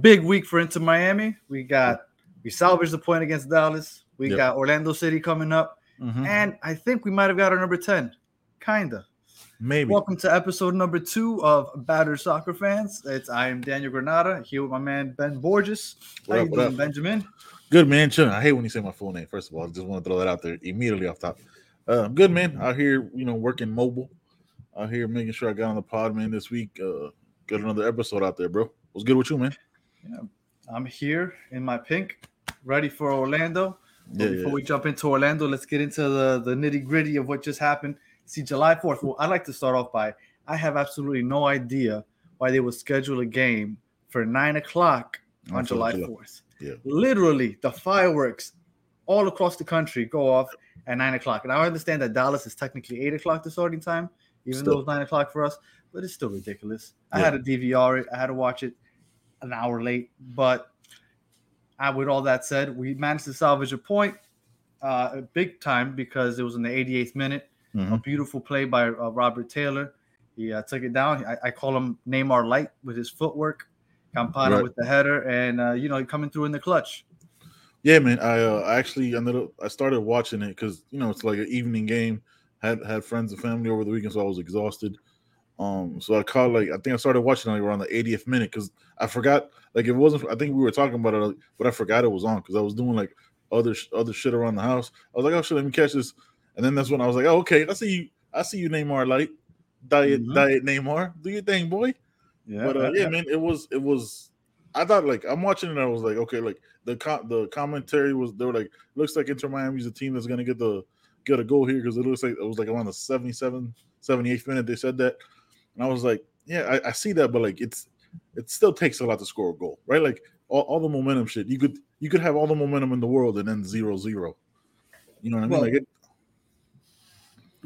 Big week for Inter Miami. We got we salvaged the point against Dallas. We Yep. got Orlando City coming up, Mhm. and I think we might have got our number ten. Kinda. Maybe. Welcome to episode number two of Battered Soccer Fans. It's I am Daniel Granada here with my man Ben Borges. What How up, you doing, up? Benjamin? Good man, chilling. I hate when you say my full name. First of all, I just want to throw that out there immediately off top. Uh, good man. Out here, you know, working mobile. Out here making sure I got on the pod, man, this week. Uh, got another episode out there, bro. What's good with you, man? I'm here in my pink, ready for Orlando. Yeah, before yeah. we jump into Orlando, let's get into the, the nitty gritty of what just happened. See, July 4th. Well, I'd like to start off by I have absolutely no idea why they would schedule a game for nine o'clock on July July. 4th. Yeah. Literally, the fireworks all across the country go off at nine o'clock. And I understand that Dallas is technically eight o'clock the starting time, even though it's nine o'clock for us, but it's still ridiculous. I had to DVR it, I had to watch it an hour late, but uh, with all that said, we managed to salvage a point uh, big time because it was in the 88th minute. A Mhm. beautiful play by uh, Robert Taylor. He uh, took it down. I, I call him Neymar Light with his footwork. Campana Right. with the header, and uh, you know coming through in the clutch. Yeah, man. I uh, I actually ended up I started watching it because you know it's like an evening game. Had had friends and family over the weekend, so I was exhausted. Um, so I caught like I think I started watching like around the 80th minute because I forgot like it wasn't. I think we were talking about it, but I forgot it was on because I was doing like other sh- other shit around the house. I was like, oh shit, let me catch this, and then that's when I was like, oh okay, I see you, I see you, Neymar Light, diet Mhm. diet Neymar, do your thing, boy. Yeah, But uh, yeah, man, it was it was. I thought like I'm watching it. I was like, okay, like the com- the commentary was they were like, looks like Inter Miami's a team that's gonna get the get a goal here because it looks like it was like around the 77, 78th minute they said that, and I was like, yeah, I, I see that, but like it's it still takes a lot to score a goal, right? Like all, all the momentum shit. You could you could have all the momentum in the world and then zero zero. You know what I mean? Well, like it,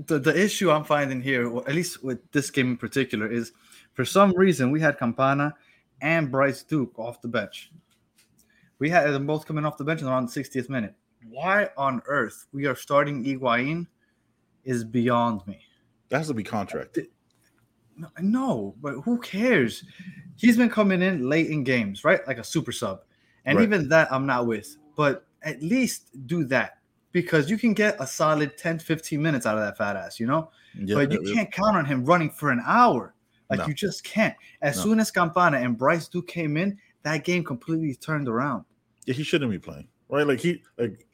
the, the issue I'm finding here, or at least with this game in particular, is for some reason we had Campana and Bryce Duke off the bench. We had them both coming off the bench around the 60th minute. Why on earth we are starting Higuain is beyond me. that has to be contract. No, but who cares? He's been coming in late in games, right? Like a super sub. And Right. even that I'm not with. But at least do that because you can get a solid 10, 15 minutes out of that fat ass, you know? Yeah, but you can't count on him running for an hour. Like No. you just can't. As No. soon as Campana and Bryce Duke came in, that game completely turned around. yeah, he shouldn't be playing, right? Like he like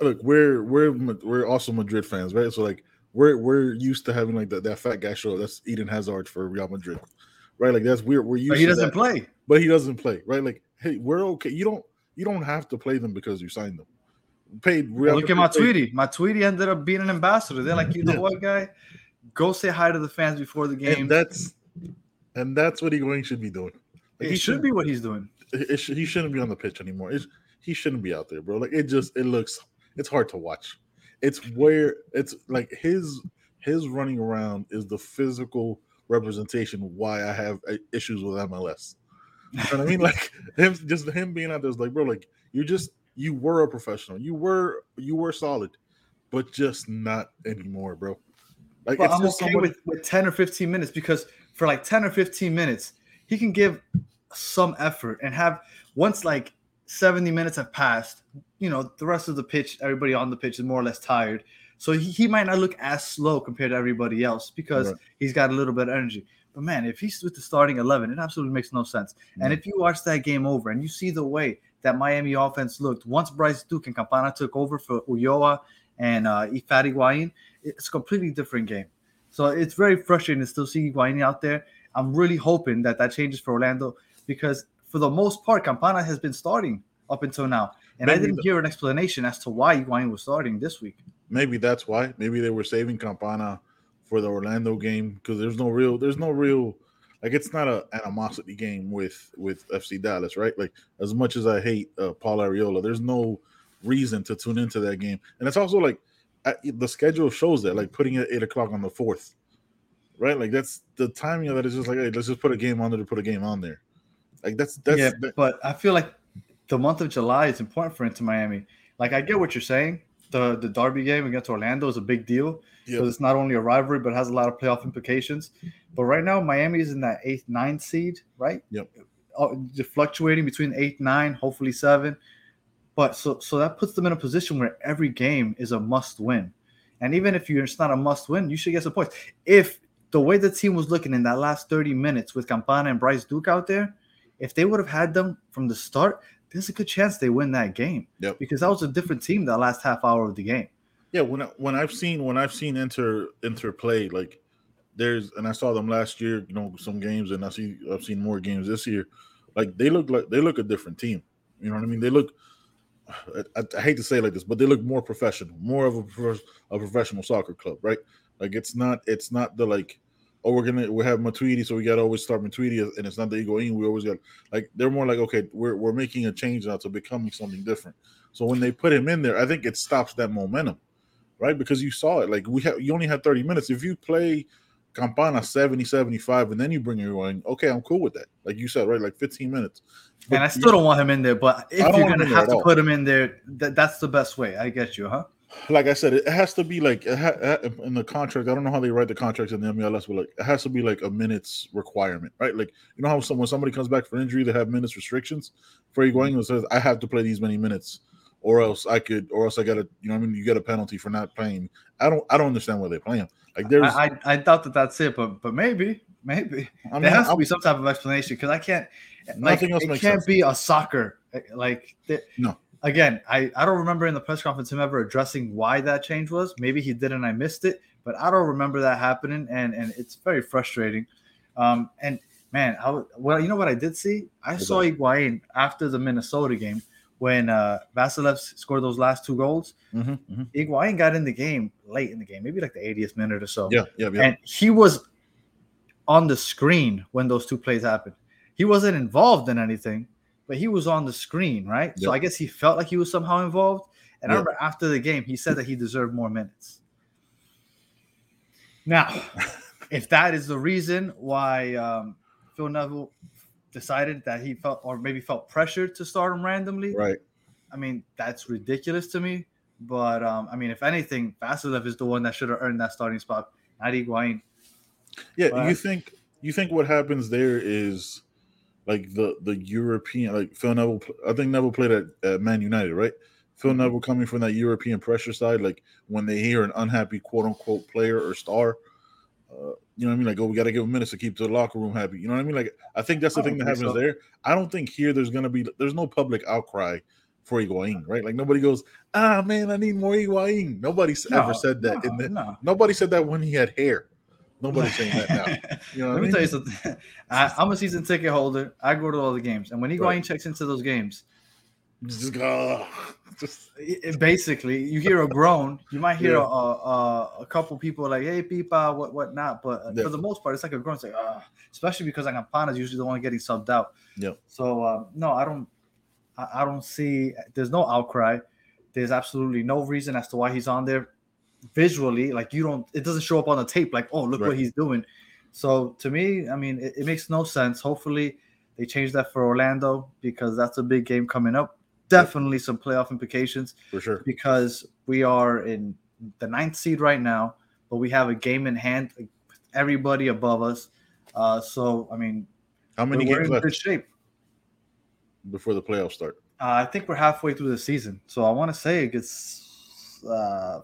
look, we're we're we're also Madrid fans, right? So like we're we're used to having like that, that fat guy show. That's Eden Hazard for Real Madrid, right? Like that's we're we're used. But he doesn't that, play. but he doesn't play, right? Like hey, we're okay. You don't you don't have to play them because you signed them. Paid Real Look at my Madrid Tweety. My Tweety ended up being an ambassador. They're like, you know Yeah. what, guy? Go say hi to the fans before the game. and that's and that's what Higuain should be doing. Like, he should be what he's doing. it, it should, he shouldn't be on the pitch anymore. It's, he shouldn't be out there, bro. Like it just it looks it's hard to watch. It's where it's like his his running around is the physical representation why I have uh, issues with MLS. You know what I mean? Like him just him being out there is like, bro, like you just you were a professional. You were you were solid, but just not anymore, bro. Like it's I'm just okay somebody- with, with 10 or 15 minutes because for like 10 or 15 minutes, he can give some effort and have once like 70 minutes have passed, you know, the rest of the pitch, everybody on the pitch is more or less tired. So he, he might not look as slow compared to everybody else because Right. he's got a little bit of energy. But man, if he's with the starting 11, it absolutely makes no sense. And if you watch that game over and you see the way that Miami offense looked once Bryce Duke and Campana took over for Ulloa and uh, Ifat Higuain, it's a completely different game. So it's very frustrating to still see Higuain out there. I'm really hoping that that changes for Orlando because for the most part, Campana has been starting up until now. And I didn't the- hear an explanation as to why Higuain was starting this week. maybe that's why. Maybe they were saving Campana for the Orlando game because there's no real, there's no real, like it's not a animosity game with with FC Dallas, right? Like as much as I hate uh, Paul Arriola, there's no reason to tune into that game, and it's also like I, the schedule shows that, like putting it at eight o'clock on the fourth, right? Like that's the timing of that is just like, hey, let's just put a game on there to put a game on there. Like that's that's yeah, that- but I feel like the month of July is important for Inter Miami. Like I get what you're saying. The the Derby game against Orlando is a big deal because it's not only a rivalry but has a lot of playoff implications. But right now, Miami is in that eighth, ninth seed, right? Yep. uh, fluctuating between eight, nine, hopefully seven. But so so that puts them in a position where every game is a must win. And even if you're it's not a must win, you should get some points. If the way the team was looking in that last 30 minutes with Campana and Bryce Duke out there, if they would have had them from the start, there's a good chance they win that game. Yep. Because that was a different team that last half hour of the game. Yeah, when I, when I've seen when I've seen Inter Inter play like there's and I saw them last year, you know, some games, and I see I've seen more games this year. Like they look like they look a different team. You know what I mean? They look. I, I hate to say it like this, but they look more professional, more of a, a professional soccer club, right? Like it's not it's not the like oh, we're gonna we have Matuidi, so we gotta always start Matuidi, and it's not the ego in. We always got like they're more like okay, we're we're making a change now to becoming something different. So when they put him in there, I think it stops that momentum, right? Because you saw it. Like we have, you only had 30 minutes. If you play Campana 70, 75, and then you bring your in, okay, I'm cool with that. Like you said, right? Like 15 minutes. But and I still don't want him in there, but if you're gonna have to put him in there, that, that's the best way. I get you, huh? Like I said, it has to be like ha- in the contract. I don't know how they write the contracts in the MLS, but like it has to be like a minutes requirement, right? Like you know how some, when somebody comes back for injury, they have minutes restrictions. For you going, mm-hmm. it says I have to play these many minutes, or else I could, or else I got to, you know, I mean, you get a penalty for not playing. I don't, I don't understand why they play him. Like there's, I, I, I thought that that's it, but but maybe, maybe I mean, there has to be some type of explanation because I can't. Like, it can't sense. be a soccer eh, like no again, I, I don't remember in the press conference him ever addressing why that change was. Maybe he did and I missed it, but I don't remember that happening, and and it's very frustrating. Um, and man, I, well, you know what I did see? I saw Higuain after the Minnesota game when uh, Vassilev scored those last two goals. Mm-hmm, mm-hmm. Higuain got in the game late in the game, maybe like the 80th minute or so. Yeah, yeah, yeah. And he was on the screen when those two plays happened. He wasn't involved in anything, but he was on the screen, right? Yep. So I guess he felt like he was somehow involved. And yep. I remember after the game, he said that he deserved more minutes. Now, if that is the reason why um, Phil Neville decided that he felt, or maybe felt pressured to start him randomly, right? I mean, that's ridiculous to me. But um, I mean, if anything, Vassilev is the one that should have earned that starting spot, not Higuain. Yeah, but, you think you think what happens there is like the the European like Phil Neville. I think Neville played at, at Man United, right? Phil mm-hmm. Neville coming from that European pressure side, like when they hear an unhappy quote unquote player or star, uh, you know what I mean? Like, oh, we got to give him minutes to keep the locker room happy. You know what I mean? Like, I think that's the thing that happens so. there. I don't think here there's gonna be there's no public outcry for Higuain, right? Like nobody goes, ah man, I need more Higuain. Nobody's no, ever said that. No, in the, no. Nobody said that when he had hair. Nobody's saying that now. You know Let me mean? tell you something. I, am a season ticket holder. I go to all the games, and when Higuain right. checks into those games, just go. Just it, basically, you hear a groan. You might hear yeah. a, a, a, couple people like, "Hey, Pipa, what what not?" But yeah. for the most part, it's like a groan. It's like, ah, especially because like Campana is usually the one getting subbed out. Yeah. So uh, no, I don't. I, I don't see. There's no outcry. There's absolutely no reason as to why he's on there visually like you don't it doesn't show up on the tape like oh look right. what he's doing. So to me i mean it, it, makes no sense. Hopefully they change that for orlando because that's a big game coming up. Definitely some playoff implications for sure. because we are in the ninth seed right now but we have a game in hand everybody above us. Uh so i mean how many games left good shape. before the playoffs start? Uh, i think we're halfway through the season. So i want to say it gets uh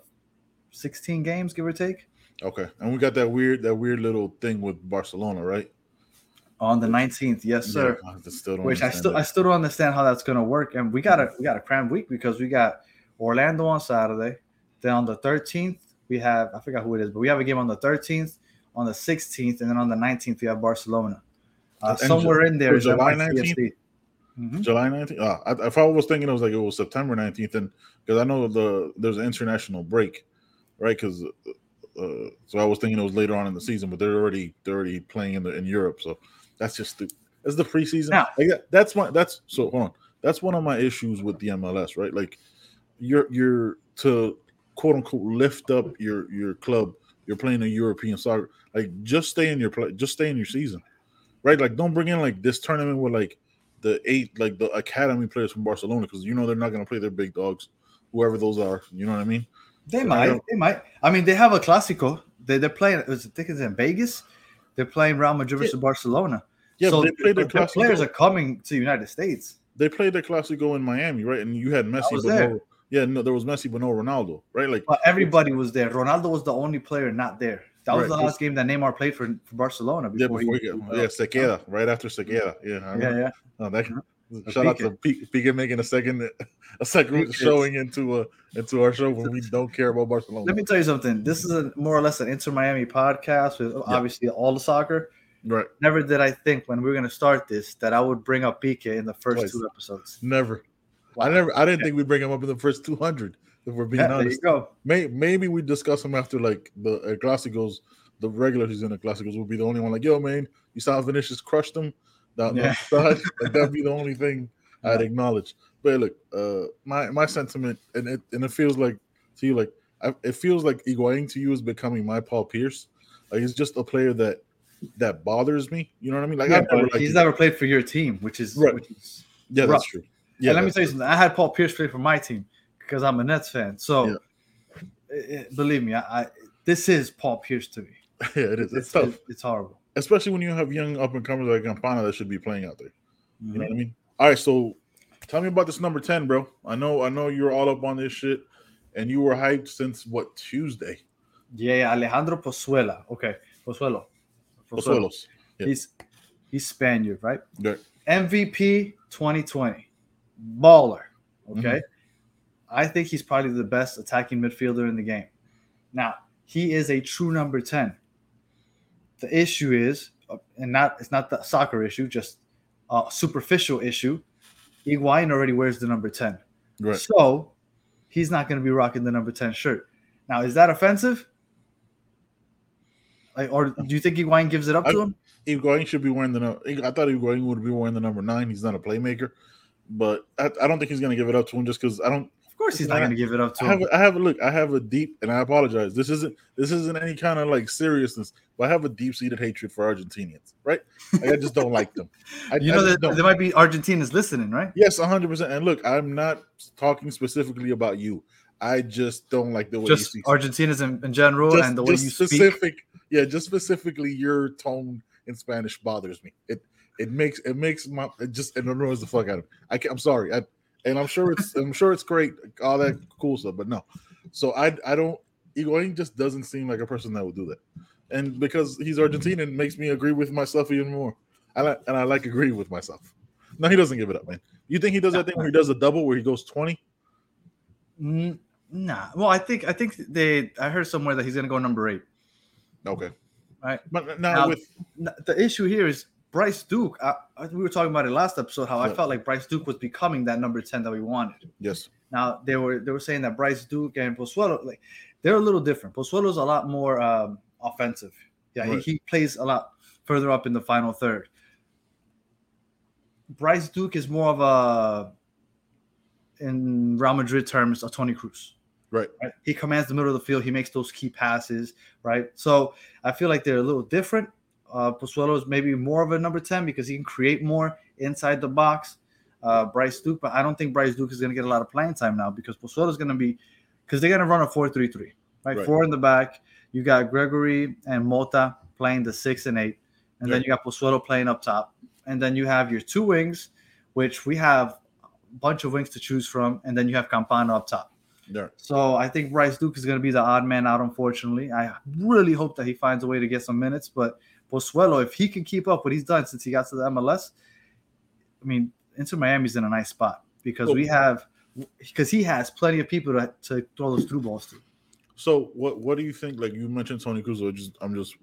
16 games, give or take. Okay, and we got that weird that weird little thing with Barcelona, right? On the 19th, yes, sir. Yeah, I still Which I still that. I still don't understand how that's gonna work. And we got a we got a cram week because we got Orlando on Saturday. Then on the 13th, we have I forgot who it is, but we have a game on the 13th, on the 16th, and then on the 19th we have Barcelona. Uh, somewhere in there, July 19th. Mm-hmm. July 19th. Uh, I, if I was thinking, it was like it was September 19th, and because I know the there's an international break, right? Because uh, uh, so I was thinking it was later on in the season, but they're already they're already playing in the in Europe, so that's just the that's the preseason. Like that's my that's so hold on. That's one of my issues with the MLS, right? Like you're you're to quote unquote lift up your your club. You're playing a European soccer. Like just stay in your play. Just stay in your season, right? Like don't bring in like this tournament with like the eight like the academy players from Barcelona because you know they're not going to play their big dogs, whoever those are. You know what I mean? They might. They might. I mean, they have a Clásico. They, they're playing. It was, I think it's in Vegas. They're playing Real Madrid versus Barcelona. Yeah, so they played the the players are coming to the United States. They played the Clasico in Miami, right? And you had Messi, but there. no, yeah, no, there was Messi, but no Ronaldo, right? Like But everybody was there. Ronaldo was the only player not there. That was Right. the last game that Neymar played for, for Barcelona yeah, before, before he, he yeah, Sequeira, right after Sequeira. Yeah, yeah, yeah. Oh, that, uh-huh. The shout out to Pique making a second a second showing into a into our show when we don't care about Barcelona. Let me tell you something. This is a more or less an Inter Miami podcast with obviously all the soccer. right. Never did I think when we were going to start this that I would bring up Pique in the first Twice. two episodes. Never. Wow. I never I didn't think we'd bring him up in the first 200 if we're being Yeah, there you honest. go. May, maybe we discuss him after like the uh, Clásicos, the regular season of Clásicos will be the only one like, yo, man, you saw Vinicius crushed him down Yeah. Like, that'd be the only thing I'd acknowledge. But look, uh, my my sentiment, and it and it feels like to you, like I, it feels like Higuain to you is becoming my Paul Pierce. Like he's just a player that that bothers me. You know what I mean? Like Yeah, never but he's never played for your team, which is Right. which is yeah, rough. that's true. Yeah, and let me tell you something. I had Paul Pierce play for my team because I'm a Nets fan. So Yeah. eh, eh, believe me, I, I this is Paul Pierce to me. yeah, it is. It's, It's, tough. it's, it's horrible. Especially when you have young up and comers like Campana that should be playing out there. You Mm-hmm. know what I mean? All right, so tell me about this number 10, bro. I know I know you're all up on this shit and you were hyped since what Tuesday. Yeah, Alejandro Pozuela. Okay, Pozuelo. Pozuelos. Yeah. He's he's Spaniard, right? Yeah. MVP 2020, baller. Okay, Mhm. I think he's probably the best attacking midfielder in the game. Now he is a true number 10. The issue is, uh, and not it's not the soccer issue, just a superficial issue. Higuain already wears the number 10. Right. So he's not going to be rocking the number 10 shirt. Now, is that offensive? Like, or do you think Higuain gives it up I- to him? Higuain should be wearing the number. I thought Higuain would be wearing the number nine. He's not a playmaker, but I, I don't think he's going to give it up to him just because I don't. Of course, he's not going to give it up to I have him. a, I have a look. I have a deep, and I apologize. This isn't this isn't any kind of like seriousness, but I have a deep seated hatred for Argentinians. Right? Like, I just don't like them. I, You know just that there might be Argentinians listening, right? Yes, hundred percent. And look, I'm not talking specifically about you. I just don't like the way Just you see Argentinians in, in general just, and the way you speak. Yeah, just specifically your tone in Spanish bothers me. It it makes it makes my it just it annoys the fuck out of me. I I'm sorry. I and I'm sure it's I'm sure it's great, all that cool stuff, but no. So I I don't Higuain just doesn't seem like a person that would do that. And because he's Argentinian, it makes me agree with myself even more. I like and I like agree with myself. No, he doesn't give it up, man. You think he does that thing where he does a double where he goes 20? Mm, Nah. Well, I think I think they. I heard somewhere that he's going to go number eight. Okay. Right. But now, Now- with The issue here is Bryce Duke. I, I- we were talking about it last episode. How I felt like Bryce Duke was becoming that number ten that we wanted. yes, Now they were they were saying that Bryce Duke and Pozuelo like they're a little different. Pozuelo's a lot more um, offensive. Yeah, Right. he, he plays a lot further up in the final third. Bryce Duke is more of a, in Real Madrid terms, a Toni Kroos. right. Right? He commands the middle of the field. He makes those key passes. Right. So I feel like they're a little different. Uh, Pozuelo is maybe more of a number ten because he can create more inside the box. Uh, Bryce Duke, but I don't think Bryce Duke is going to get a lot of playing time now because Pozuelo is going to be because they're going to run a 4-3-3, right? Right. Four in the back. You got Gregore and Mota playing the six and eight, and then you got Pozuelo playing up top, and then you have your two wings, which we have a bunch of wings to choose from, and then you have Campana up top. Yeah. So I think Bryce Duke is going to be the odd man out, unfortunately. I really hope that he finds a way to get some minutes, but Pozuelo, if he can keep up what he's done since he got to the MLS, I mean, Inter Miami's in a nice spot because we have because he has plenty of people to, to throw those through balls to. So what what do you think? Like you mentioned Toni Kroos, just I'm just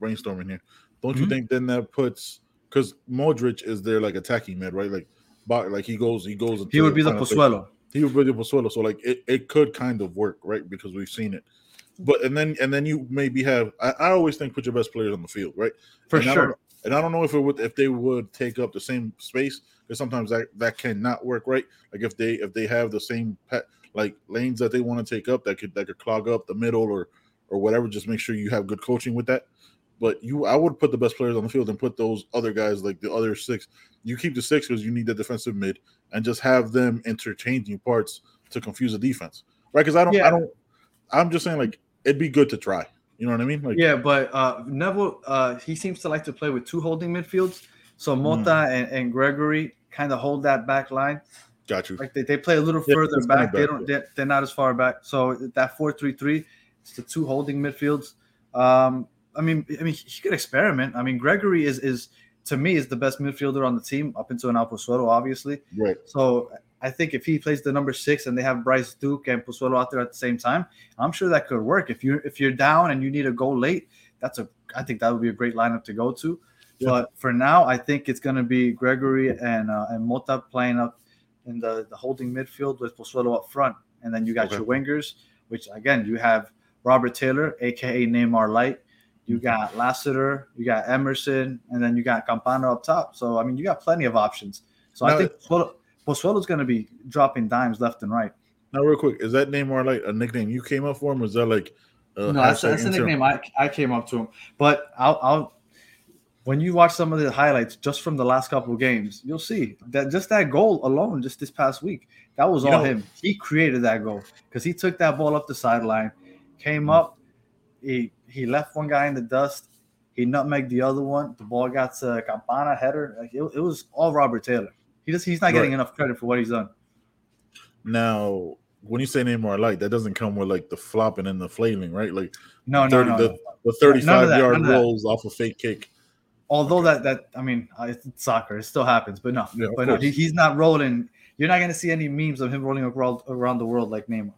brainstorming here. Don't you Mhm. think then that puts because Modric is there like attacking mid, right? Like, but like he goes, he goes. He would be the. Pozuelo. He would be the Pozuelo. So like it, it could kind of work, right? Because we've seen it. But and then and then you maybe have. I, I always think put your best players on the field, right? For And I sure. know- and I don't know if it would if they would take up the same space because sometimes that that cannot work, right? Like if they if they have the same pa- like lanes that they want to take up that could that could clog up the middle or or whatever. Just make sure you have good coaching with that. But you, I would put the best players on the field and put those other guys like the other six. You keep the six because you need the defensive mid and just have them interchanging parts to confuse the defense, right? Because I don't, I don't. I'm just saying like it'd be good to try. You know what I mean? Like Yeah, but uh, Neville, uh, he seems to like to play with two holding midfields. So Mota mm. and, and Gregore kind of hold that back line. Got you. Like they, they play a little yeah, further back. They don't. They're, they're, not as far back. So that four three three, it's the two holding midfields. Um, I mean, I mean, he could experiment. I mean, Gregore is is to me is the best midfielder on the team up until now Pozuelo, obviously. Right. So I think if he plays the number six and they have Bryce Duke and Pozuelo out there at the same time, I'm sure that could work. If you if you're down and you need a goal late, that's a I think that would be a great lineup to go to. Yeah. But for now, I think it's going to be Gregore and uh, and Mota playing up in the, the holding midfield with Pozuelo up front, and then you got okay. your wingers, which again you have Robert Taylor, aka Neymar Light. You mm-hmm. got Lassiter, you got Emerson, and then you got Campana up top. So I mean, you got plenty of options. So I think Pozuelo, is going to be dropping dimes left and right. Now, real quick, is that Neymar Light a nickname you came up for him? Was that like no? That's, that's a nickname I, I came up to him. But I'll, I'll when you watch some of the highlights just from the last couple of games, you'll see that just that goal alone, just this past week, that was you all know, him. He created that goal because he took that ball up the sideline, came up, he he left one guy in the dust, he nutmegged the other one. The ball got to Campana header. Like it, it was all Robert Taylor. He just he's not getting right. enough credit for what he's done. Now, when you say Neymar Light, that doesn't come with like the flopping and the flailing, right? Like no, 30, no, no, the, the 35 yard rolls off a fake kick although okay. that that I mean uh, it's soccer, it still happens, but no, yeah, but no, he, he's not rolling. You're not going to see any memes of him rolling around around the world like Neymar.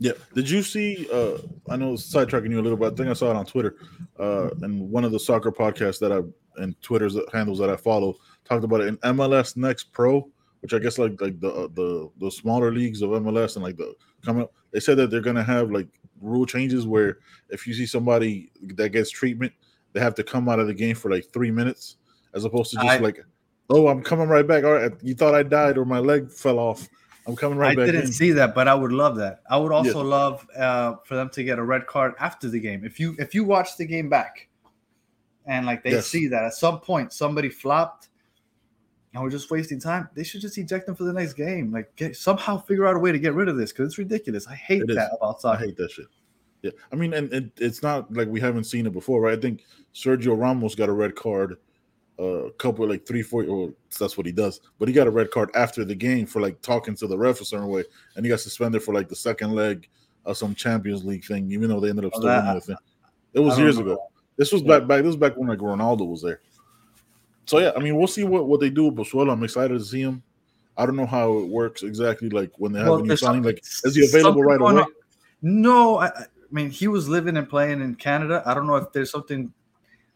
Yeah. Did you see? Uh, I know sidetracking you a little bit. I think I saw it on Twitter, uh, and one of the soccer podcasts that I and Twitter's handles that I follow talked about it in MLS Next Pro, which I guess like like the uh, the the smaller leagues of MLS and like the coming up. They said that they're to have like rule changes where if you see somebody that gets treatment they have to come out of the game for like three minutes, as opposed to just I, like, oh, I'm coming right back. All right, you thought I died or my leg fell off. I'm coming right I back. I didn't in. see that, but I would love that. I would also love uh, for them to get a red card after the game. If you if you watch the game back, and like they yes. see that at some point somebody flopped, and we're just wasting time, they should just eject them for the next game. Like get, somehow figure out a way to get rid of this because it's ridiculous. I hate it that is. about soccer. I hate that shit. Yeah, I mean, and it, it's not like we haven't seen it before, right? I think Sergio Ramos got a red card uh, a couple like three, four, or that's what he does. But he got a red card after the game for like talking to the ref a certain way, and he got suspended for like the second leg of some Champions League thing, even though they ended up still winning the thing. It was years know. ago. This was back back. This was back when like Ronaldo was there. So yeah, I mean, we'll see what what they do with Pozuelo. I'm excited to see him. I don't know how it works exactly. Like when they have well, a new signing, like is he available right away? On. No, I, I mean, he was living and playing in Canada. I don't know if there's something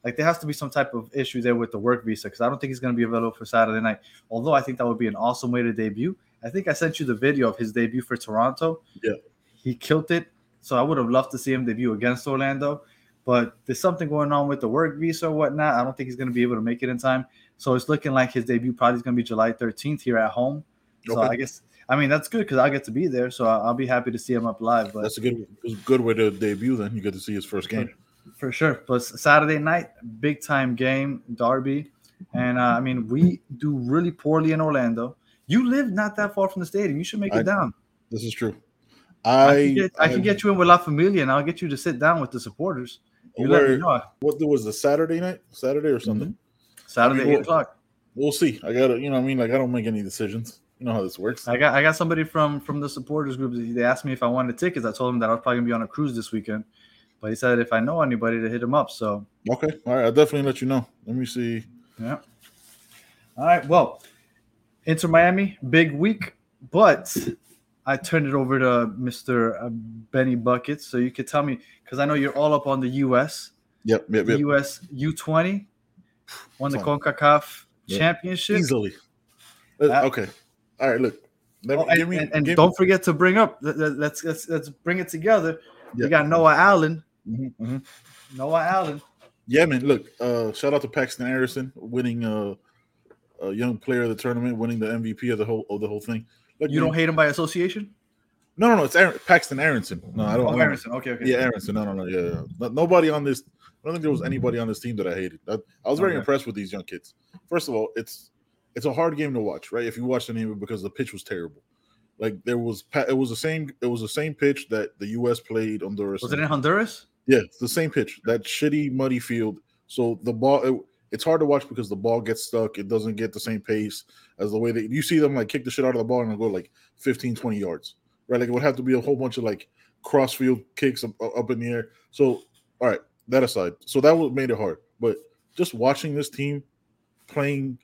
like there has to be some type of issue there with the work visa because I don't think he's going to be available for Saturday night. Although I think that would be an awesome way to debut. I think I sent you the video of his debut for Toronto. Yeah, he killed it. So I would have loved to see him debut against Orlando, but there's something going on with the work visa or whatnot. I don't think he's going to be able to make it in time. So it's looking like his debut probably is going to be July 13th here at home. Okay. So I guess I mean, that's good because I get to be there, so I'll be happy to see him up live. But that's a good, good way to debut. Then you get to see his first game for, sure. Plus Saturday night, big time game, Derby, and uh, I mean, we do really poorly in Orlando. You live not that far from the stadium. You should make I, it down. This is true. I I can, get, I can get you in with La Familia, and I'll get you to sit down with the supporters. You where, let me know. What was the Saturday night? Saturday or something? Mm-hmm. Saturday, I mean, eight o'clock. We'll see. I gotta, you know, I mean, like I don't make any decisions. You know how this works. I got I got somebody from from the supporters group. They asked me if I wanted tickets. I told them that I was probably gonna be on a cruise this weekend. But he said if I know anybody to hit him up. So okay, all right, I'll definitely let you know. Let me see. Yeah. All right. Well, Inter Miami, big week, but I turned it over to Mr. Uh, Benny Buckets. So you could tell me because I know you're all up on the US. Yep. yep, yep. US U20 won the CONCACAF yep. championship easily. Uh, okay. All right. Look. Me, oh, and, me, and, and don't me. forget to bring up. Let's, let's let's bring it together. We got Noah Allen. Mm-hmm, mm-hmm. Noah Allen. Yeah, man. Look. Uh, shout out to Paxten Aaronson winning uh, a young player of the tournament, winning the MVP of the whole of the whole thing. Look, you don't hate him by association. No, no, no. It's Aaron, Paxten Aaronson. No, I don't. Oh, Aaronson. Okay, okay. Yeah, Aaronson. No, no, no. Yeah, yeah. nobody on this. I don't think there was anybody on this team that I hated. I, I was very okay. impressed with these young kids. First of all, it's it's a hard game to watch, right? If you watch the name because the pitch was terrible. Like there was, it was the same. It was the same pitch that the U.S. played Honduras. Was it in Honduras? Yeah, it's the same pitch. That shitty muddy field. So the ball, it, it's hard to watch because the ball gets stuck. It doesn't get the same pace as the way that you see them like kick the shit out of the ball and go like 15, 20 yards, right? Like it would have to be a whole bunch of like crossfield kicks up, up in the air. So, all right, that aside, so that what made it hard. But just watching this team playing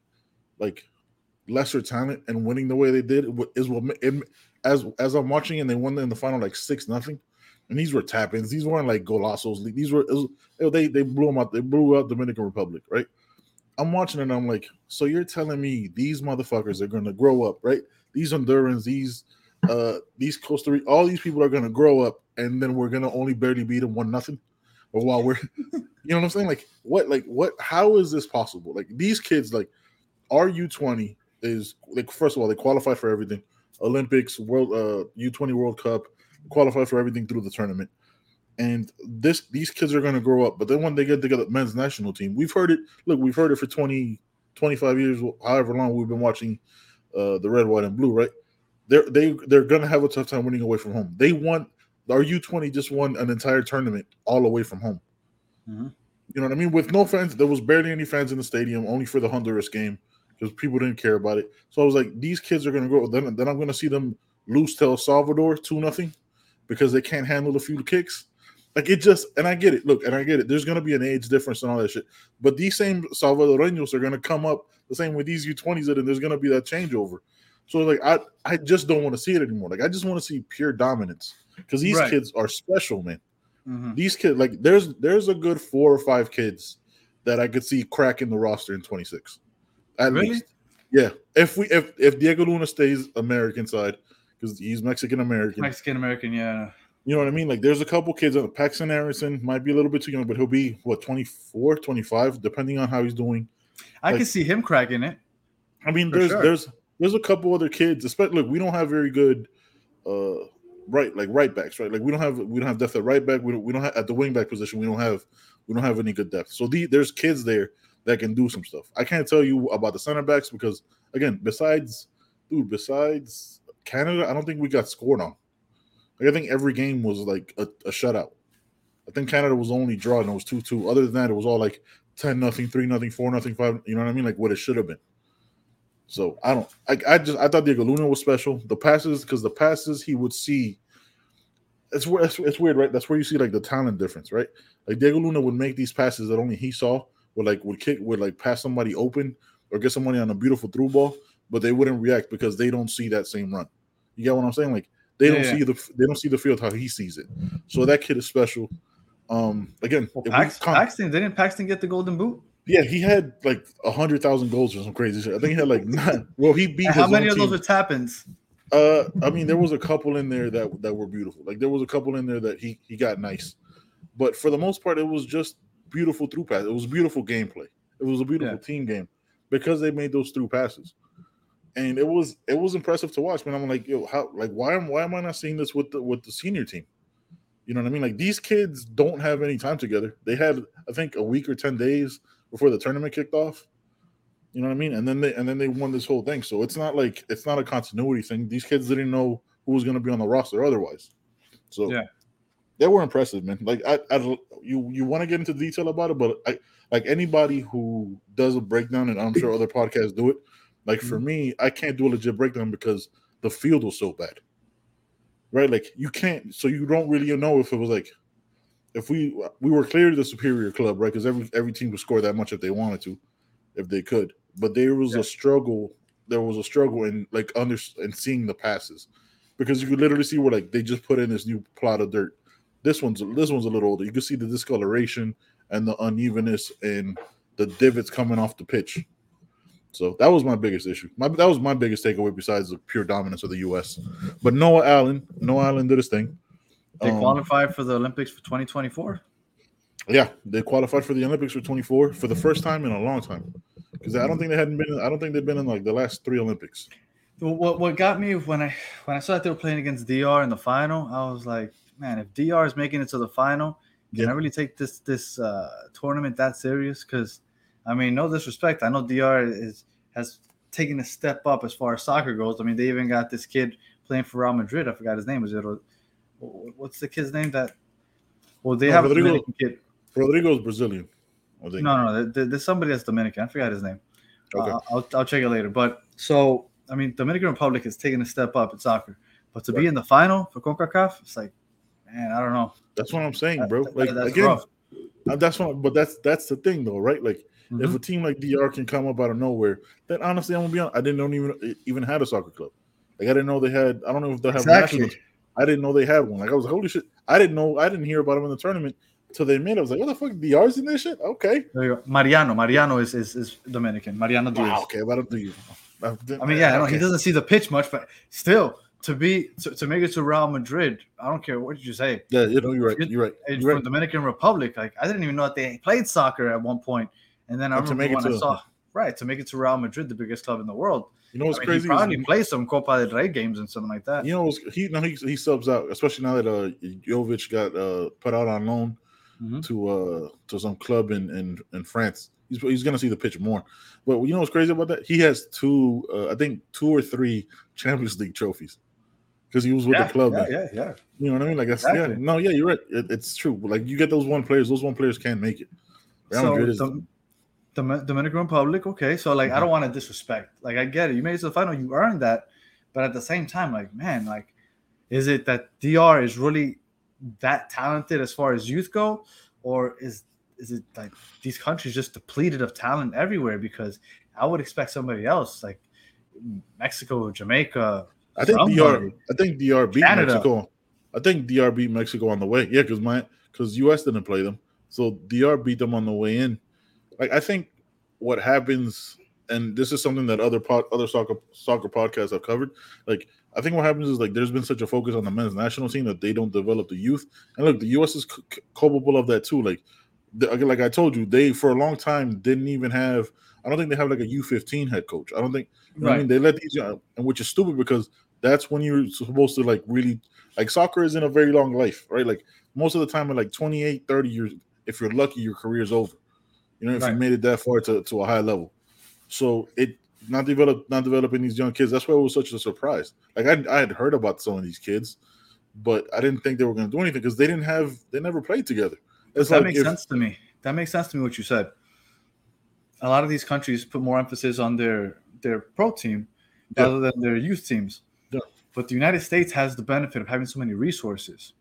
like lesser talent and winning the way they did is what it, as as I'm watching and they won in the final like six nothing. And these were tap-ins. These weren't like golazos. These were was, they they blew them out. They blew out Dominican Republic, right? I'm watching and I'm like, so you're telling me these motherfuckers are gonna grow up, right? These Hondurans, these uh these Costa Rica, all these people are gonna grow up, and then we're gonna only barely beat them one nothing. Or while we're you know what I'm saying? Like what like what how is this possible? Like these kids, like our U20 is like first of all, they qualify for everything. Olympics, World uh U20 World Cup, qualify for everything through the tournament. And this these kids are gonna grow up, but then when they get together men's national team, we've heard it. Look, we've heard it for 20, 25 years, however long we've been watching uh the red, white, and blue, right? They're they they're gonna have a tough time winning away from home. They want our U20 just won an entire tournament all away from home. Mm-hmm. You know what I mean? With no fans, there was barely any fans in the stadium, only for the Honduras game because people didn't care about it. So I was like, these kids are going to grow. Then, then I'm going to see them lose to El Salvador two nothing because they can't handle a few kicks. Like it just, and I get it. Look, and I get it. There's going to be an age difference and all that shit. But these same Salvadoreños are going to come up the same with these U20s, and there's going to be that changeover. So like, I I just don't want to see it anymore. Like I just want to see pure dominance because these right. kids are special, man. Mm-hmm. These kids, like, there's there's a good four or five kids that I could see cracking the roster in 26. At really? least. Yeah. If we if if Diego Luna stays American side, because he's Mexican American. Mexican American, yeah. You know what I mean? Like there's a couple kids on uh, Paxten Aaronson might be a little bit too young, but he'll be what 24, 25, depending on how he's doing. I like, can see him cracking it. I mean, there's sure. there's there's a couple other kids. Especially, look, we don't have very good uh right like right backs, right? Like we don't have we don't have depth at right back. We don't we don't have at the wing back position. We don't have we don't have any good depth. So the, there's kids there that can do some stuff. I can't tell you about the center backs because again, besides dude, besides Canada, I don't think we got scored on. Like, I think every game was like a, a shutout. I think Canada was only draw and it was two two. Other than that, it was all like ten nothing, three nothing, four nothing, five. You know what I mean? Like what it should have been. So I don't. I, I just I thought Diego Luna was special. The passes because the passes he would see. It's, it's it's weird, right? That's where you see like the talent difference, right? Like Diego Luna would make these passes that only he saw, would like would kick would like pass somebody open or get somebody on a beautiful through ball, but they wouldn't react because they don't see that same run. You get what I'm saying? Like they don't yeah. see the they don't see the field how he sees it. So that kid is special. Um, again, well, Paxten, Paxten didn't Paxten get the golden boot? Yeah, he had like a hundred thousand goals or some crazy shit. I think he had like nine. Well, he beat. how many of those were tap-ins? Uh, I mean, there was a couple in there that that were beautiful. Like there was a couple in there that he he got nice, but for the most part, it was just beautiful through pass. It was beautiful gameplay. It was a beautiful yeah. team game because they made those through passes, and it was it was impressive to watch. Man, I'm like, yo, how like why am why am I not seeing this with the with the senior team? You know what I mean? Like these kids don't have any time together. They had I think a week or ten days before the tournament kicked off. You know what I mean? And then they and then they won this whole thing. So it's not like it's not a continuity thing. These kids didn't know who was going to be on the roster otherwise. So yeah, they were impressive, man. Like I, I you you want to get into detail about it, but I like anybody who does a breakdown, and I'm sure other podcasts do it. Like for mm-hmm. me, I can't do a legit breakdown because the field was so bad, right? Like you can't, so you don't really know if it was like if we we were clearly the superior club, right? Because every every team would score that much if they wanted to, if they could. But there was yeah. a struggle. There was a struggle in like under and seeing the passes because you could literally see where like they just put in this new plot of dirt this one's this one's a little older. You can see the discoloration and the unevenness and the divots coming off the pitch. So that was my biggest issue. My, that was my biggest takeaway besides the pure dominance of the U.S. But Noah Allen, Noah Allen did his thing. They um, qualified for the Olympics for 2024. Yeah, they qualified for the Olympics for 24 for the first time in a long time. Because I don't think they hadn't been. I don't think they've been in like the last three Olympics. What what got me when I when I saw that they were playing against DR in the final, I was like, man, if DR is making it to the final, can yeah. I really take this this uh, tournament that serious? Because I mean, no disrespect, I know DR is has taken a step up as far as soccer goes. I mean, they even got this kid playing for Real Madrid. I forgot his name. Was it what's the kid's name? That well, they have Rodrigo, a kid. Rodrigo's Brazilian. No, no, there- there's somebody that's Dominican. I forgot his name. Okay. Uh, I'll, I'll check it later. But so, I mean, Dominican Republic is taking a step up in soccer. But to be in the final for CONCACAF, it's like, man, I don't know. That's what I'm saying, That- bro. that- Like that's again, rough. uh, that's what. But that's that's the thing, though, right? Like if Mhm. a team like DR can come up out of nowhere, then honestly, I'm gonna be honest. I didn't even even had a soccer club. Like I didn't know they had. I don't know if they have Exactly. national. I didn't know they had one. Like I was like, holy shit! I didn't know. I didn't hear about them in the tournament until they made. it. I was like, what the fuck? DR's in this shit? Okay. There you go. Mariano. Mariano is, is, is Dominican. Mariano Diaz. Wow. Okay. But I don't do you. I mean, yeah, he doesn't see the pitch much, but still, to be to, to make it to Real Madrid, I don't care what did you say. Yeah, you know, you're right. You're right. You're from right. Dominican Republic, like I didn't even know that they played soccer at one point, and then I to remember make it when I to- saw right to make it to Real Madrid, the biggest club in the world. You know what's I mean, crazy? He is- probably plays some Copa del Rey games and something like that. You know, he no, he, he subs out, especially now that uh Jovic got uh put out on loan Mhm. to uh to some club in in, in France. He's he's gonna see the pitch more. But you know what's crazy about that? He has two, uh, I think two or three Champions League trophies because he was with yeah, the club. yeah, yeah, yeah. You know what I mean? Like that's yeah. No, yeah, you're right. It, it's true. Like you get those one players, those one players can't make it. Real So Madrid is Dom- Dominican Republic, okay. So like, I Mhm. don't want to disrespect. Like, I get it. You made it to the final, you earned that, but at the same time, like, man, like, is it that DR is really that talented as far as youth go, or is is it like these countries just depleted of talent everywhere? Because I would expect somebody else, like Mexico, Jamaica. I think somebody. DR. I think DR beat Canada. Mexico. I think DR beat Mexico on the way. Yeah, because my because US didn't play them, so DR beat them on the way in. Like I think what happens, and this is something that other pod, other soccer soccer podcasts have covered. Like I think what happens is like there's been such a focus on the men's national team that they don't develop the youth. And look, the US is c- culpable of that too. Like the, like I told you, they for a long time didn't even have. I don't think they have like a U15 head coach. I don't think know I mean, they let these, and which is stupid because that's when you're supposed to like really like soccer is in a very long life, right? Like most of the time at like 28, 30 years, if you're lucky, your career's over. You know, if Right. you made it that far to, to a high level. So it not develop not developing these young kids. That's why it was such a surprise. Like I, I had heard about some of these kids, but I didn't think they were going to do anything because they didn't have they never played together. It's that like makes if- sense to me. That makes sense to me what you said. A lot of these countries put more emphasis on their their pro team Yeah. rather than their youth teams. Yeah. But the United States has the benefit of having so many resources.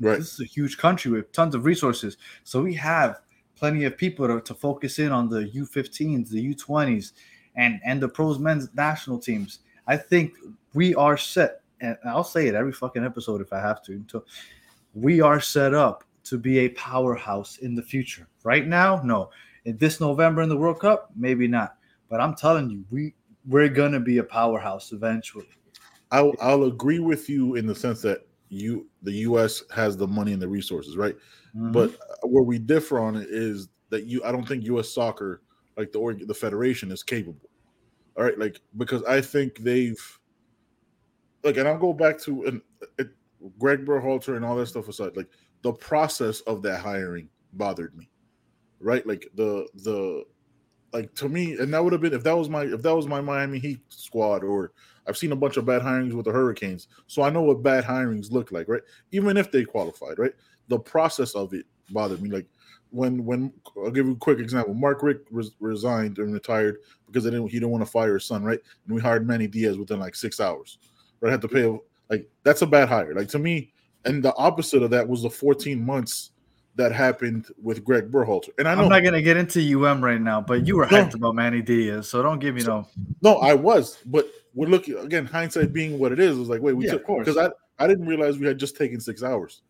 right. This is a huge country with tons of resources. So we have plenty of people to, to focus in on the U15s, the U20s, and and the pros men's national teams. I think we are set, and I'll say it every fucking episode if I have to. Until we are set up to be a powerhouse in the future. Right now, no. In this November in the World Cup, maybe not. But I'm telling you, we we're gonna be a powerhouse eventually. I'll I'll agree with you in the sense that you the U.S. has the money and the resources, right? Mhm. But where we differ on it is that you I don't think U.S. Soccer, like the the federation, is capable. All right, like because I think they've like, and I'll go back to and it, Greg Berhalter and all that stuff aside, like the process of that hiring bothered me, right? Like the the like to me, and that would have been if that was my if that was my Miami Heat squad, or I've seen a bunch of bad hirings with the Hurricanes, so I know what bad hirings look like, right? Even if they qualified, right? The process of it bothered me. Like when when I'll give you a quick example. Mark Richt res- resigned and retired because they didn't he didn't want to fire his son, right? And we hired Manny Diaz within like six hours. Right, I had to pay like that's a bad hire. Like to me, and the opposite of that was the 14 months that happened with Greg Berhalter. And I know I'm not gonna get into UM right now, but you were No. hyped about Manny Diaz, so don't give me no. No, I was, but we're looking again. Hindsight being what it is, it was like, wait, we Yeah, took because I I didn't realize we had just taken six hours,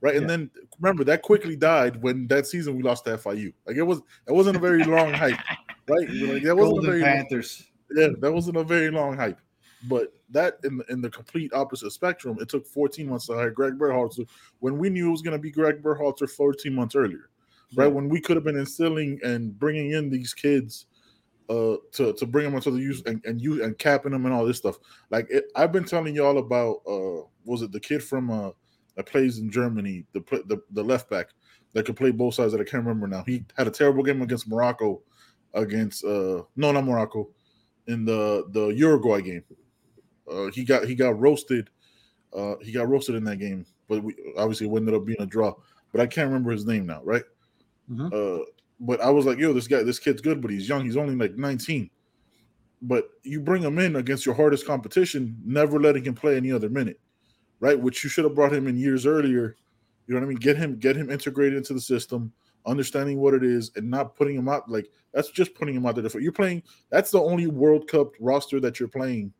right? And Yeah. then remember that quickly died when that season we lost to FIU. Like it was, it wasn't a very long hype, right? Like that wasn't a Golden very long, Panthers. yeah, that wasn't a very long hype. But that in the, in the complete opposite spectrum, it took 14 months to hire Greg Berhalter when we knew it was going to be Greg Berhalter 14 months earlier, right? Yeah. When we could have been instilling and bringing in these kids uh to to bring them into the use and and you and capping them and all this stuff. Like it, I've been telling y'all about uh was it the kid from uh that plays in Germany, the the the left back that could play both sides that I can't remember now. He had a terrible game against Morocco against uh no not Morocco in the the Uruguay game. Uh he got he got roasted uh he got roasted in that game, but we obviously it ended up being a draw. But I can't remember his name now, right? Mhm. Uh but I was like, yo, this guy, this kid's good, but he's young. He's only like 19. But you bring him in against your hardest competition, never letting him play any other minute, right? Which you should have brought him in years earlier. You know what I mean? Get him, get him integrated into the system, understanding what it is, and not putting him out like that's just putting him out there. You're playing. That's the only World Cup roster that you're playing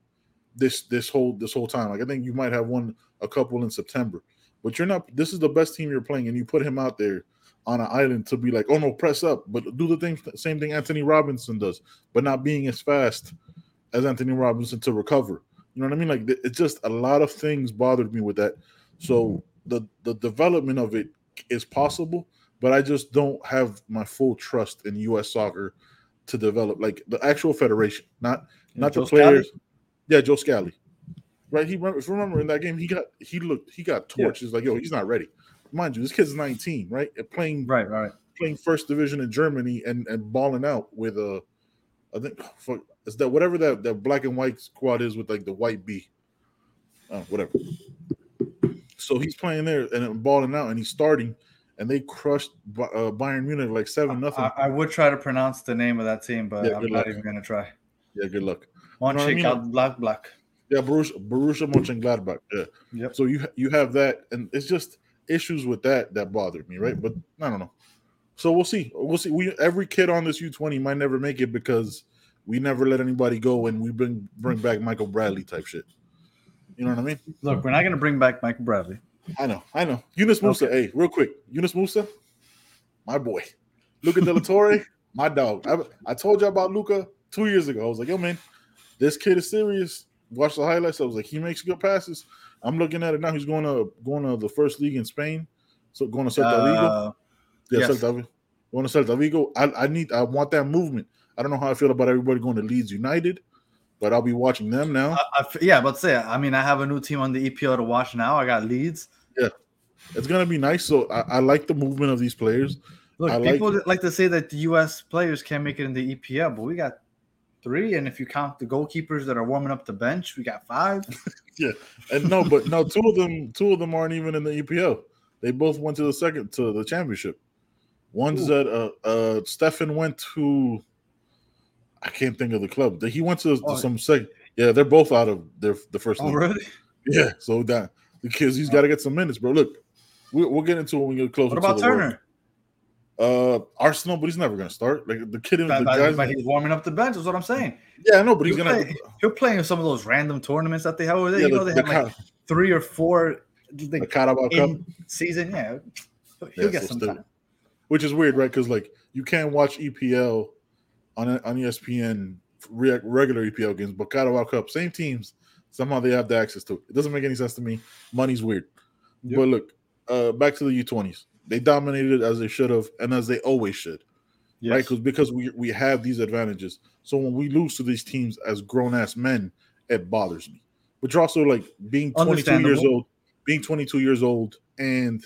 this this whole this whole time. Like I think you might have one a couple in September, but you're not. This is the best team you're playing, and you put him out there on an island to be like, oh no, press up, but do the thing, same thing Antonee Robinson does, but not being as fast as Antonee Robinson to recover. You know what I mean? Like it's just a lot of things bothered me with that. So the the development of it is possible, but I just don't have my full trust in U.S. soccer to develop like the actual federation, not yeah, not Joe the players. Scally? Yeah, Joe Scally. Right, he remember, remember in that game he got he looked he got torched. Yeah. like, yo, he's not ready mind you, this kid's 19, right? playing right, right, playing first division in Germany and and balling out with a, I think for, is that whatever that that black and white squad is with like the white B, uh, whatever. So he's playing there and balling out, and he's starting, and they crushed uh, Bayern Munich like seven nothing. I, I, would try to pronounce the name of that team, but yeah, I'm not even gonna try. Yeah, good luck. Monchengladbach. You know I mean? Black, black. Yeah, Borussia, Borussia Mönchengladbach. Yeah. Yep. So you you have that, and it's just issues with that that bothered me, right? But I don't know. So we'll see. We'll see. We every kid on this U20 might never make it because we never let anybody go and we bring bring back Michael Bradley type shit. You know what I mean? Look, we're not gonna bring back Michael Bradley. I know, I know. Yunus Musah, okay. hey, real quick. Yunus Musah, my boy. Luca De La Torre, my dog. I, I told you about Luca two years ago. I was like, yo, man, this kid is serious. Watch the highlights. I was like, he makes good passes. I'm looking at it now. He's going to going to the first league in Spain. So going to Celta Vigo. Uh, yeah, yes. Celta. Going to Celta Vigo. I, I need I want that movement. I don't know how I feel about everybody going to Leeds United, but I'll be watching them now. I, I, yeah, but say I mean I have a new team on the EPL to watch now. I got Leeds. Yeah, it's gonna be nice. So I, I like the movement of these players. Look, I people like, like to say that the U.S. players can't make it in the EPL, but we got three, and if you count the goalkeepers that are warming up the bench, we got five. yeah, and no, but no, two of them, two of them aren't even in the EPL. They both went to the second to the championship. One's Ooh. that uh uh Steffen went to I can't think of the club. That he went to, oh, some second. Yeah, they're both out of their the first. Oh, really? Yeah. So that the kids, he's got to get some minutes, bro. Look, we, we'll get into it when we get closer. What about Turner? World. Uh, Arsenal, but he's never going to start. Like the kid, that, the guys, but he's warming up the bench. Is what I'm saying. Yeah, I know, but he's gonna. Play, he'll play in some of those random tournaments that they have over there. Yeah, you know, the, they have like three or four. The, the Carabao Cup season, yeah, he'll yeah, get so some still, time. Which is weird, right? Because like you can't watch EPL on on ESPN regular EPL games, but Carabao Cup, same teams. Somehow they have the access to it. It doesn't make any sense to me. Money's weird. Yep. But look, uh, back to the U20s. They dominated as they should have, and as they always should. Yes. Right? Because because we we have these advantages. So when we lose to these teams as grown ass men, it bothers me. But you're also like being 22 years old, being 22 years old and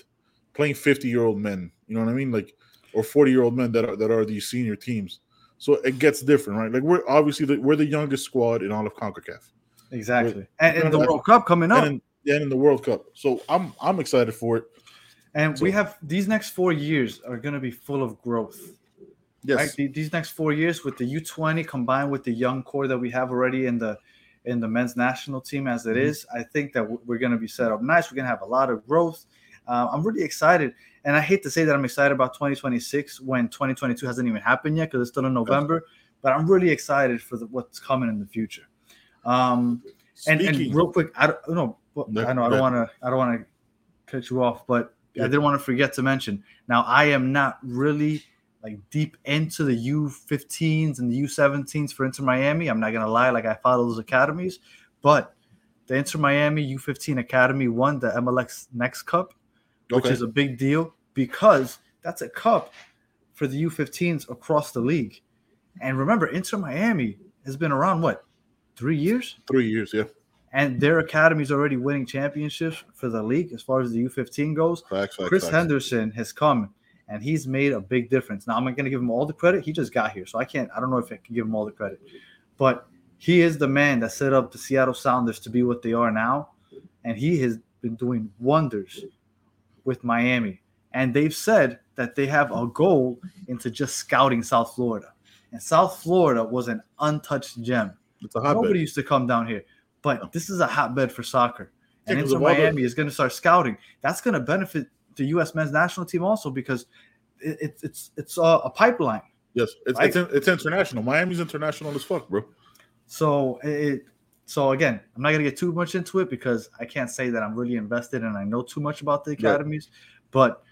playing 50 year old men. You know what I mean? Like or 40 year old men that are that are these senior teams. So it gets different, right? Like we're obviously the, we're the youngest squad in all of Concacaf. Exactly, and, in the World Cup coming up, and in, and in the World Cup. So I'm I'm excited for it. And so, we have these next four years are going to be full of growth. Yes. Right? These next four years with the U20 combined with the young core that we have already in the in the men's national team as it mm-hmm. is, I think that we're going to be set up nice. We're going to have a lot of growth. Uh, I'm really excited, and I hate to say that I'm excited about 2026 when 2022 hasn't even happened yet because it's still in November. But I'm really excited for the, what's coming in the future. Um, and, and real quick, I don't know. I know I don't want to. I don't want to cut you off, but I didn't want to forget to mention. Now, I am not really like deep into the U15s and the U17s for Inter Miami. I'm not gonna lie, like I follow those academies, but the Inter Miami U15 Academy won the MLS Next Cup, which okay. is a big deal because that's a cup for the U15s across the league. And remember, Inter Miami has been around what three years? Three years, yeah and their academy is already winning championships for the league as far as the U15 goes. Facts, facts, Chris facts. Henderson has come and he's made a big difference. Now I'm not going to give him all the credit. He just got here, so I can't. I don't know if I can give him all the credit, but he is the man that set up the Seattle Sounders to be what they are now, and he has been doing wonders with Miami. and they've said that they have a goal into just scouting South Florida. And South Florida was an untouched gem. It's a hotbed. Nobody used to come down here, but this is a hotbed for soccer. And Yeah, Inter of all the- Miami is going to start scouting. That's going to benefit the U.S. men's national team also because it, it's it's it's a, a pipeline. Yes, it's Right? it's, it's international. Miami's international as fuck, bro. So it so again, I'm not gonna get too much into it because I can't say that I'm really invested and I know too much about the academies, but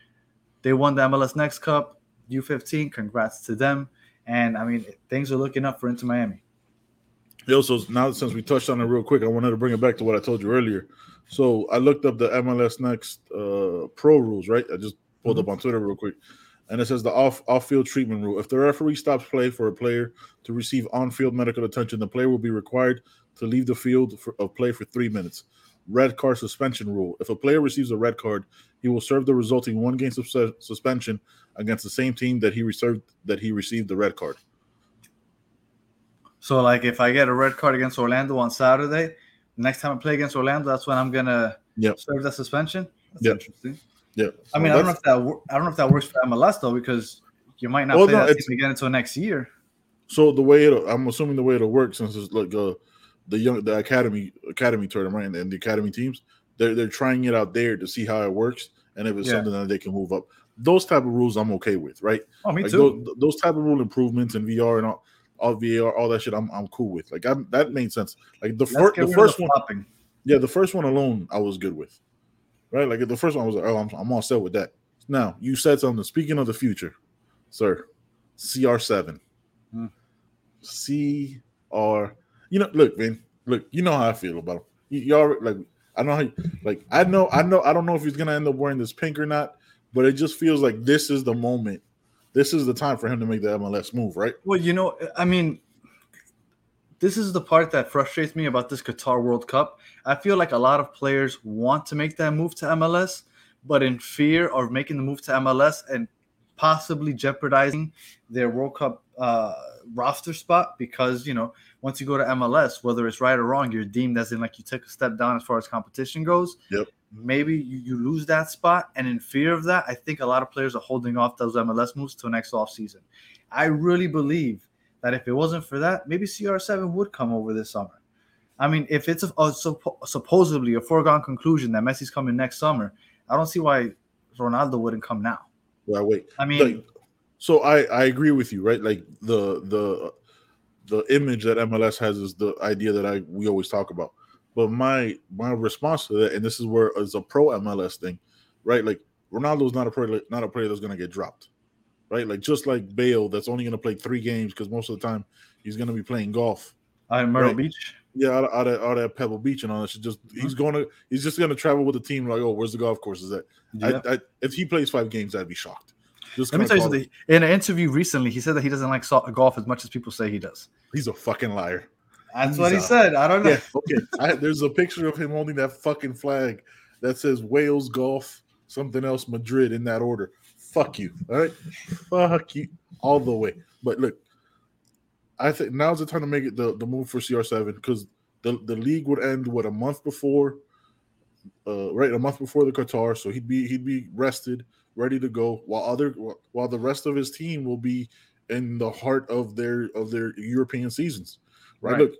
they won the MLS Next Cup, U15. Congrats to them. And I mean, things are looking up for Inter Miami. Yo, so now since we touched on it real quick, I wanted to bring it back to what I told you earlier. So I looked up the MLS Next uh, Pro rules, right? I just pulled up on Twitter real quick, and it says the off off field treatment rule. If the referee stops play for a player to receive on field medical attention, the player will be required to leave the field for, of play for three minutes. Red card suspension rule. If a player receives a red card, he will serve the resulting one game sus- suspension against the same team that he reserved that he received the red card. So like if I get a red card against Orlando on Saturday, next time I play against Orlando, that's when I'm gonna Yep. serve that suspension. That's Yep. interesting. Yeah, I mean, I don't know if that wor- I don't know if that works for MLS though, because you might not Well, play no, that team again until next year. So the way it, I'm assuming the way it'll work, since it's like uh, the young the academy academy tournament and, and the academy teams, they're they're trying it out there to see how it works and if it's Yeah. something that they can move up. Those type of rules I'm okay with, right? Oh, me Like too. those, those type of rule improvements and VR and all, all VAR, all that shit, I'm I'm cool with. Like I'm, that made sense. Like the first the first the one, flopping. yeah, the first one alone, I was good with. Right, like the first one I was like, oh, I'm, I'm all set with that. Now you said something. Speaking of the future, sir, CR7, Hmm. CR. You know, look, man, look, you know how I feel about him. Already like, I know how, you, like, I know, I know, I don't know if he's gonna end up wearing this pink or not, but it just feels like this is the moment. This is the time for him to make the MLS move, right? Well, you know, I mean, this is the part that frustrates me about this Qatar World Cup. I feel like a lot of players want to make that move to MLS, but in fear of making the move to MLS and possibly jeopardizing their World Cup uh, roster spot, because you know, once you go to MLS, whether it's right or wrong, you're deemed as in like you took a step down as far as competition goes. Yep. Maybe you, you lose that spot, and in fear of that, I think a lot of players are holding off those MLS moves till next offseason. I really believe that if it wasn't for that, maybe CR7 would come over this summer. I mean, if it's a, a suppo- supposedly a foregone conclusion that Messi's coming next summer, I don't see why Ronaldo wouldn't come now. Well, wait. I mean, Like, so I I agree with you, right? Like the the the image that MLS has is the idea that I we always talk about. But my my response to that, and this is where it's a pro MLS thing, right? Like Ronaldo's not a player, not a player that's going to get dropped, right? Like just like Bale, that's only going to play three games because most of the time he's going to be playing golf. uh, Myrtle right. Beach. Yeah, out of, out of, out of Pebble Beach and all that. shit. Just he's going to he's just going to travel with the team. Like, oh, where's the golf courses at? Yeah. I, I, if he plays five games, I'd be shocked. Just Let me tell you call it- something. In an interview recently, he said that he doesn't like golf as much as people say he does. He's a fucking liar. That's He's what he a- said. I don't know. Yeah, okay. I, there's a picture of him holding that fucking flag that says Wales Golf, something else Madrid in that order. Fuck you. All right. Fuck you all the way. But look, I think now's the time to make it the, the move for CR7 because the, the league would end what a month before uh right a month before the Qatar. So he'd be he'd be rested, ready to go, while other while the rest of his team will be in the heart of their of their European seasons. Right. Right. Look,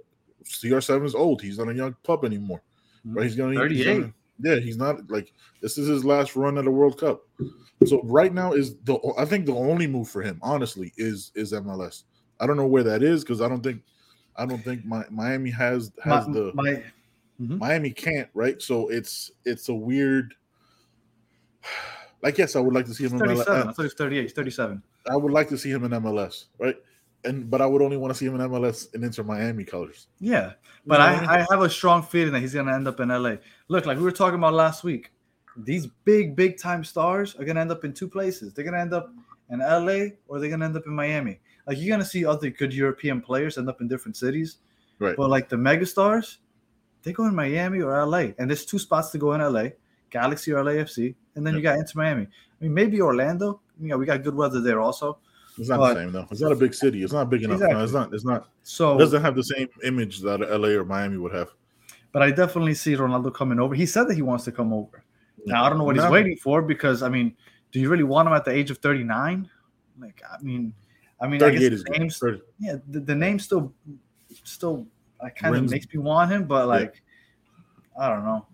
CR7 is old. He's not a young pup anymore. Mm-hmm. Right. He's gonna he's 38. gonna- yeah, he's not like this is his last run at a World Cup. So right now is the I think the only move for him, honestly, is is MLS. I don't know where that is because I don't think I don't think my, Miami has has My, the my- mm-hmm. Miami can't, right? So it's it's a weird like yes, I would like to see him in 37. I MLS. thought he was 38. He's 37. I would like to see him in MLS, right? And but I would only want to see him in MLS in Inter Miami colors. Yeah. But know I mean? I, have a strong feeling that he's going to end up in LA. Look, like we were talking about last week, these big, big time stars are going to end up in two places. They're going to end up in LA or they're going to end up in Miami. Like you're going to see other good European players end up in different cities. Right. But like the megastars, they go in Miami or LA. And there's two spots to go in LA Galaxy or LAFC. And then you got Inter Miami. I mean, maybe Orlando. You know, we got good weather there also. It's not But- the same though. It's not a big city. It's not big enough. No, it's not. It's not. So It doesn't have the same image that LA or Miami would have. but I definitely see Ronaldo coming over. He said that he wants to come over. Now I don't know what he's Now- waiting for because I mean do you really want him at the age of 39? Like, I mean, I mean, I 38 guess the name's, 30. yeah, the, the name still, still, I kind of makes me want him, but like, I don't know.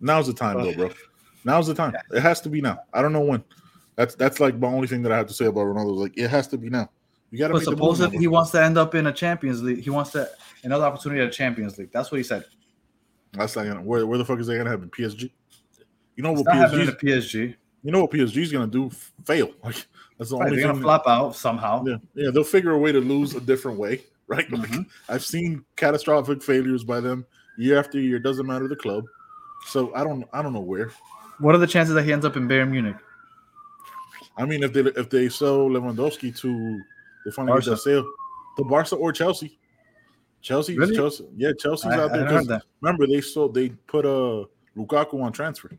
Now's the time, though, bro. Now's the time. It has to be now. I don't know when. That's that's like my only thing that I have to say about Ronaldo. Like it has to be now. You got to But make the move supposedly now, he wants to end up in a Champions League. He wants to another opportunity at a Champions League. That's what he said. That's not gonna. Where, where the fuck is that gonna happen? PSG. You know It's what PSG. PSG. You know what PSG is gonna do? Fail. Like that's the Right, only they're gonna thing. flop out somehow. Yeah, yeah, they'll figure a way to lose a different way, right? Like, Mhm. I've seen catastrophic failures by them year after year. Doesn't matter the club. So I don't, I don't know where. What are the chances that he ends up in Bayern Munich? I mean, if they if they sell Lewandowski to, they finally get Barca. that sale, to Barca or Chelsea. Chelsea, Really? Chelsea, yeah, Chelsea's I, out there. heard 'cause that. Remember, they sold, they put uh Lukaku on transfer.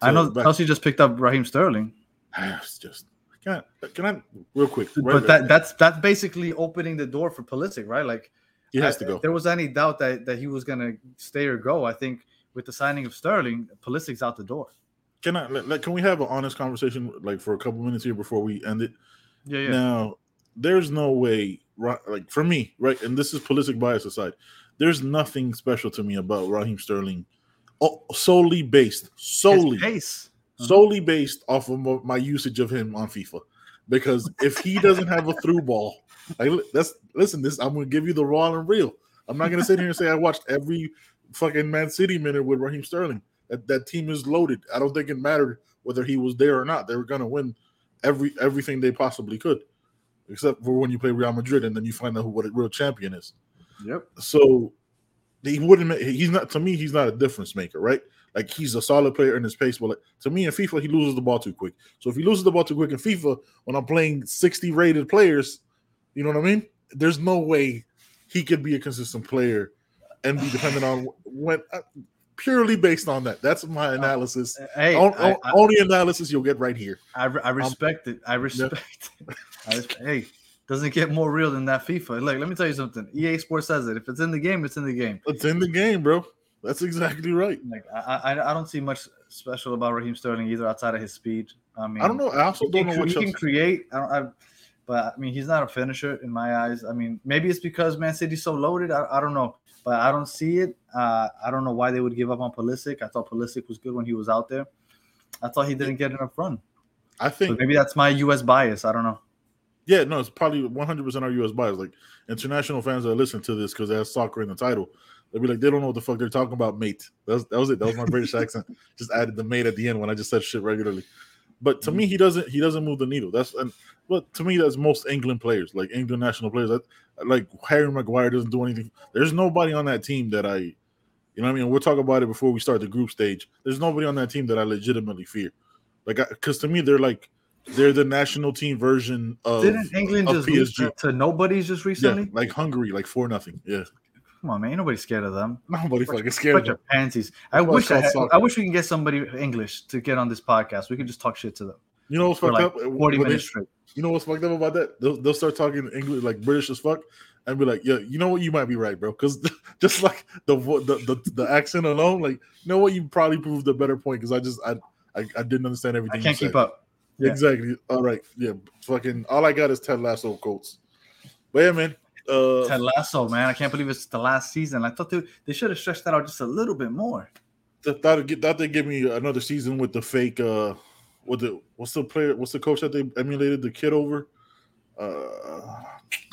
I know but- Chelsea just picked up Raheem Sterling, It's just can I, can I real quick? right- but that that's that's basically opening the door for Pulisic, right? Like he has I- to go. If there was any doubt that that he was gonna stay or go, I think with the signing of Sterling, Pulisic's out the door. Can I? Like, can we have an honest conversation, like for a couple minutes here before we end it? Yeah, yeah. Now, there's no way, right? Like for me, right, and this is Pulisic bias aside, there's nothing special to me about Raheem Sterling, oh, solely based, solely, pace. Mhm. solely based off of my usage of him on FIFA. Because if he doesn't have a through ball, like li- that's listen, this I'm gonna give you the raw and real. I'm not gonna sit here and say I watched every fucking Man City minute with Raheem Sterling. That that team is loaded. I don't think it mattered whether he was there or not. They were gonna win every everything they possibly could, except for when you play Real Madrid and then you find out who what a real champion is. Yep. So he wouldn't. Make, he's not to me. He's not a difference maker, right? Like he's a solid player in his pace, but like, to me in FIFA, he loses the ball too quick. So if he loses the ball too quick in FIFA, when I'm playing 60 rated players, you know what I mean? There's no way he could be a consistent player and be dependent on when uh, purely based on that. That's my analysis. Hey, On- I, I, only analysis you'll get right here. I, I respect it. I respect. it. I res- hey, doesn't get more real than that FIFA. Look, let me tell you something. EA Sports says it. If it's in the game, it's in the game. It's in the game, bro. That's exactly right. Like I, I, I don't see much special about Raheem Sterling either, outside of his speed. I mean, I don't know. I also don't know what he can create. I don't, I, but I mean, he's not a finisher in my eyes. I mean, maybe it's because Man City's so loaded. I, I don't know, but I don't see it. Uh, I don't know why they would give up on Pulisic. I thought Pulisic was good when he was out there. I thought he didn't get enough run. I think maybe that's my U.S. bias. I don't know. Yeah, no, it's probably 100% our US bias. Like international fans that listen to this because they have soccer in the title, they'll be like, they don't know what the fuck they're talking about, mate. That was, that was it. That was my British accent. Just added the mate at the end when I just said shit regularly. But to me, mm. he doesn't. He doesn't move the needle. That's and but to me, that's most England players, like England national players. That like Harry Maguire doesn't do anything. There's nobody on that team that I, you know, what I mean, we'll talk about it before we start the group stage. There's nobody on that team that I legitimately fear, like because to me, they're like they're the national team version of Didn't England of just lose PSG. to, nobodies just yeah, recently? like Hungary, like four nothing. Yeah, Come on, man. Ain't nobody scared of them. nobody fucking scared. Bunch Of of pansies. I That's wish I, had. I wish we can get somebody English to get on this podcast. We can just talk shit to them you know what's fucked like up? 40 When they- minutes straight. you know what's fucked up about that? They'll, they'll start talking English like British as fuck, and be like, "Yeah, you know what? You might be right, bro." Because just like the, the the the accent alone, like, you know what? You probably proved a better point because I just I, I I didn't understand everything. I can't keep up. Yeah. Exactly. All right. Yeah. Fucking. All I got is Ted Lasso quotes. But yeah, man. Uh, Ted Lasso, man. I can't believe it's the last season. I thought they, they should have stretched that out just a little bit more. th- thought get thought they give me another season with the fake uh what the what's the player what's the coach that they emulated the kid over uh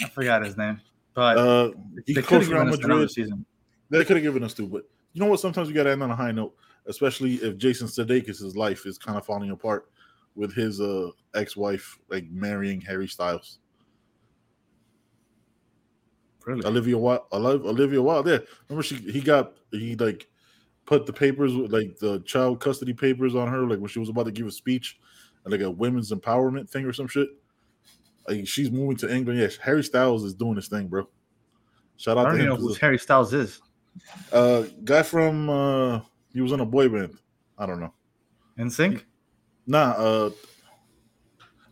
I forgot his name, but uh he they coached could Real have given us another Madrid season. they could have given us two but you know what sometimes you gotta end on a high note especially if Jason Sudeikis' life is kind of falling apart with his uh ex-wife like marrying Harry Styles Really? Olivia Wilde, Olivia Wilde. Yeah, remember she he got he like put the papers like the child custody papers on her like when she was about to give a speech, like a women's empowerment thing or some shit. Like she's moving to England. Yes, Harry Styles is doing his thing, bro. Shout I out don't to him. know who Harry Styles is. Uh, guy from uh, he was in a boy band. I don't know. In sync? Nah, uh,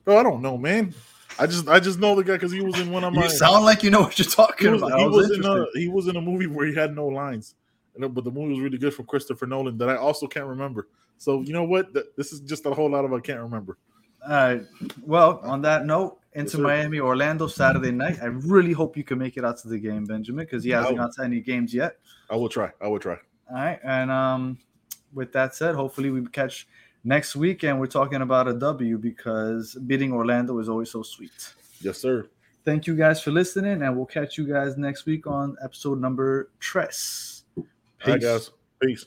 bro, I don't know, man. I just I just know the guy because he was in one of my. You sound like you know what you're he talking was, about. he I was in a he was in a movie where he had no lines. know, but the movie was really good from Christopher Nolan that I also can't remember. So you know what? This is just a whole lot of I can't remember. All right. Well, on that note, into yes, Miami, Orlando Saturday night. I really hope you can make it out to the game, Benjamin, because he hasn't got to any games yet. I will try. I will try. All right. And um, with that said, hopefully we catch next week and we're talking about a W because beating Orlando is always so sweet. Yes, sir. Thank you guys for listening, and we'll catch you guys next week on episode number Tres. Peace. Right, guys. Peace.